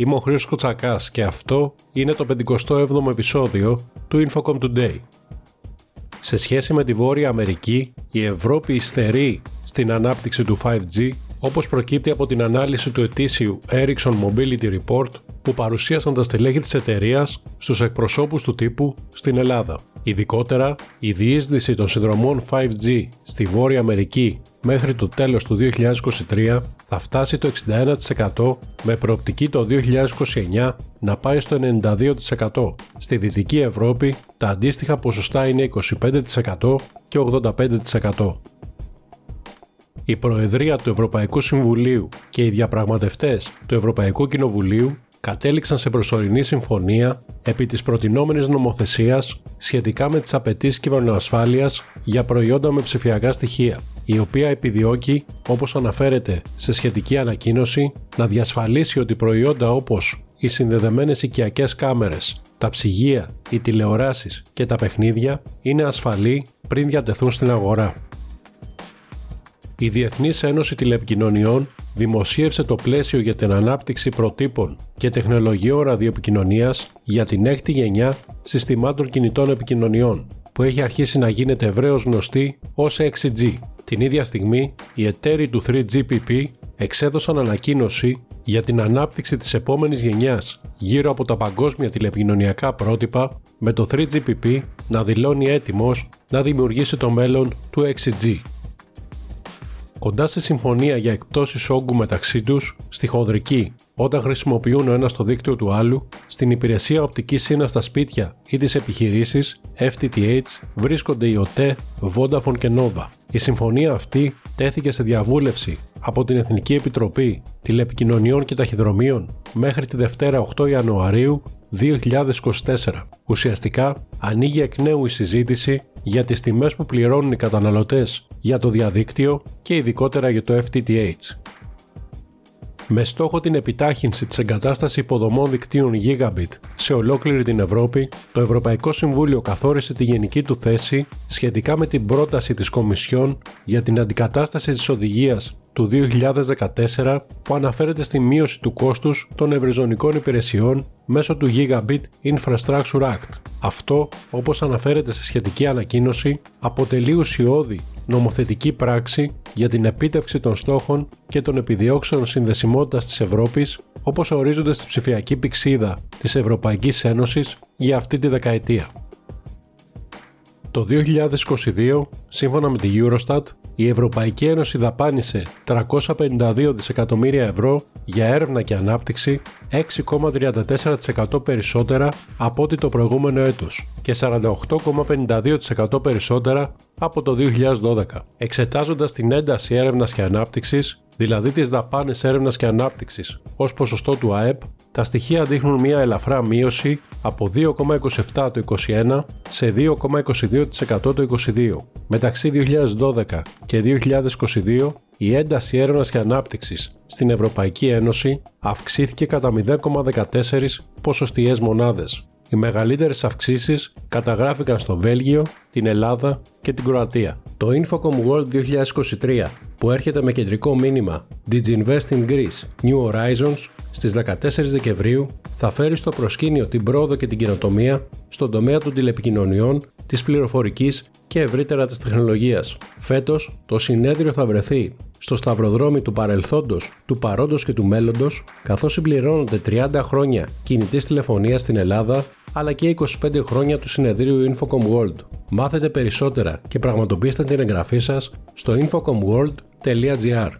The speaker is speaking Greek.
Είμαι ο Χρήστος Κοτσακάς και αυτό είναι το 57ο επεισόδιο του Infocom Today. Σε σχέση με τη Βόρεια Αμερική, η Ευρώπη υστερεί στην ανάπτυξη του 5G όπως προκύπτει από την ανάλυση του ετήσιου Ericsson Mobility Report που παρουσίασαν τα στελέχη της εταιρείας στους εκπροσώπους του τύπου στην Ελλάδα. Ειδικότερα, η διείσδυση των συνδρομών 5G στη Βόρεια Αμερική μέχρι το τέλος του 2023 θα φτάσει το 61% με προοπτική το 2029 να πάει στο 92%. Στη Δυτική Ευρώπη τα αντίστοιχα ποσοστά είναι 25% και 85%. Η Προεδρία του Ευρωπαϊκού Συμβουλίου και οι διαπραγματευτές του Ευρωπαϊκού Κοινοβουλίου κατέληξαν σε προσωρινή συμφωνία επί της προτινόμενης νομοθεσίας σχετικά με τις απαιτήσεις κυβερνοασφάλειας για προϊόντα με ψηφιακά στοιχεία, η οποία επιδιώκει, όπως αναφέρεται σε σχετική ανακοίνωση, να διασφαλίσει ότι προϊόντα όπως οι συνδεδεμένες οικιακές κάμερες, τα ψυγεία, οι τηλεοράσεις και τα παιχνίδια είναι ασφαλή πριν διατεθούν στην αγορά. Η Διεθνής Ένωση Τηλεπικοινωνιών δημοσίευσε το πλαίσιο για την ανάπτυξη προτύπων και τεχνολογιών ραδιοεπικοινωνίας για την έκτη γενιά συστημάτων κινητών επικοινωνιών, που έχει αρχίσει να γίνεται ευρέως γνωστή ως 6G. Την ίδια στιγμή, οι εταίροι του 3GPP εξέδωσαν ανακοίνωση για την ανάπτυξη της επόμενης γενιάς γύρω από τα παγκόσμια τηλεπικοινωνιακά πρότυπα με το 3GPP να δηλώνει έτοιμος να δημιουργήσει το μέλλον του 6G κοντά στη συμφωνία για εκπτώσεις όγκου μεταξύ τους, στη χονδρική, όταν χρησιμοποιούν ο ένας το δίκτυο του άλλου, στην υπηρεσία οπτικής σύνας στα σπίτια ή τις επιχειρήσεις, FTTH, βρίσκονται οι ΟΤΕ, Vodafone και Nova. Η συμφωνία αυτή τέθηκε σε διαβούλευση από την Εθνική Επιτροπή Τηλεπικοινωνιών και Ταχυδρομείων μέχρι τη Δευτέρα 8 Ιανουαρίου 2024. Ουσιαστικά ανοίγει εκ νέου η συζήτηση για τις τιμές που πληρώνουν οι καταναλωτές για το διαδίκτυο και ειδικότερα για το FTTH. Με στόχο την επιτάχυνση της εγκατάστασης υποδομών δικτύων Gigabit σε ολόκληρη την Ευρώπη, το Ευρωπαϊκό Συμβούλιο καθόρισε τη γενική του θέση σχετικά με την πρόταση της Κομισιόν για την αντικατάσταση της οδηγίας του 2014 που αναφέρεται στη μείωση του κόστους των ευρυζωνικών υπηρεσιών μέσω του Gigabit Infrastructure Act. Αυτό, όπως αναφέρεται σε σχετική ανακοίνωση, αποτελεί ουσιώδη νομοθετική πράξη για την επίτευξη των στόχων και των επιδιώξεων συνδεσιμότητας της Ευρώπης όπως ορίζονται στη ψηφιακή πηξίδα της Ευρωπαϊκής Ένωσης για αυτή τη δεκαετία. Το 2022, σύμφωνα με τη Eurostat, η Ευρωπαϊκή Ένωση δαπάνησε 352 δισεκατομμύρια ευρώ για έρευνα και ανάπτυξη 6,34% περισσότερα από ό,τι το προηγούμενο έτος και 48,52% περισσότερα από το 2012. Εξετάζοντας την ένταση έρευνας και ανάπτυξης, δηλαδή τις δαπάνες έρευνας και ανάπτυξης ως ποσοστό του ΑΕΠ, τα στοιχεία δείχνουν μια ελαφρά μείωση από 2,27 το 2021 σε 2,22% το 2022. Μεταξύ 2012 και 2022, η ένταση έρευνας και ανάπτυξης στην Ευρωπαϊκή Ένωση αυξήθηκε κατά 0,14 ποσοστιαίες μονάδες. Οι μεγαλύτερες αυξήσεις καταγράφηκαν στο Βέλγιο, την Ελλάδα και την Κροατία. Το Infocom World 2023 που έρχεται με κεντρικό μήνυμα Did you invest in Greece? New Horizons στις 14 Δεκεμβρίου θα φέρει στο προσκήνιο την πρόοδο και την κοινοτομία στον τομέα των τηλεπικοινωνιών, της πληροφορικής και ευρύτερα της τεχνολογίας. Φέτος, το συνέδριο θα βρεθεί στο σταυροδρόμι του παρελθόντος, του παρόντος και του μέλλοντος, καθώς συμπληρώνονται 30 χρόνια κινητής τηλεφωνίας στην Ελλάδα, αλλά και 25 χρόνια του συνεδρίου Infocom World. Μάθετε περισσότερα και πραγματοποιήστε την εγγραφή σας στο infocomworld.gr.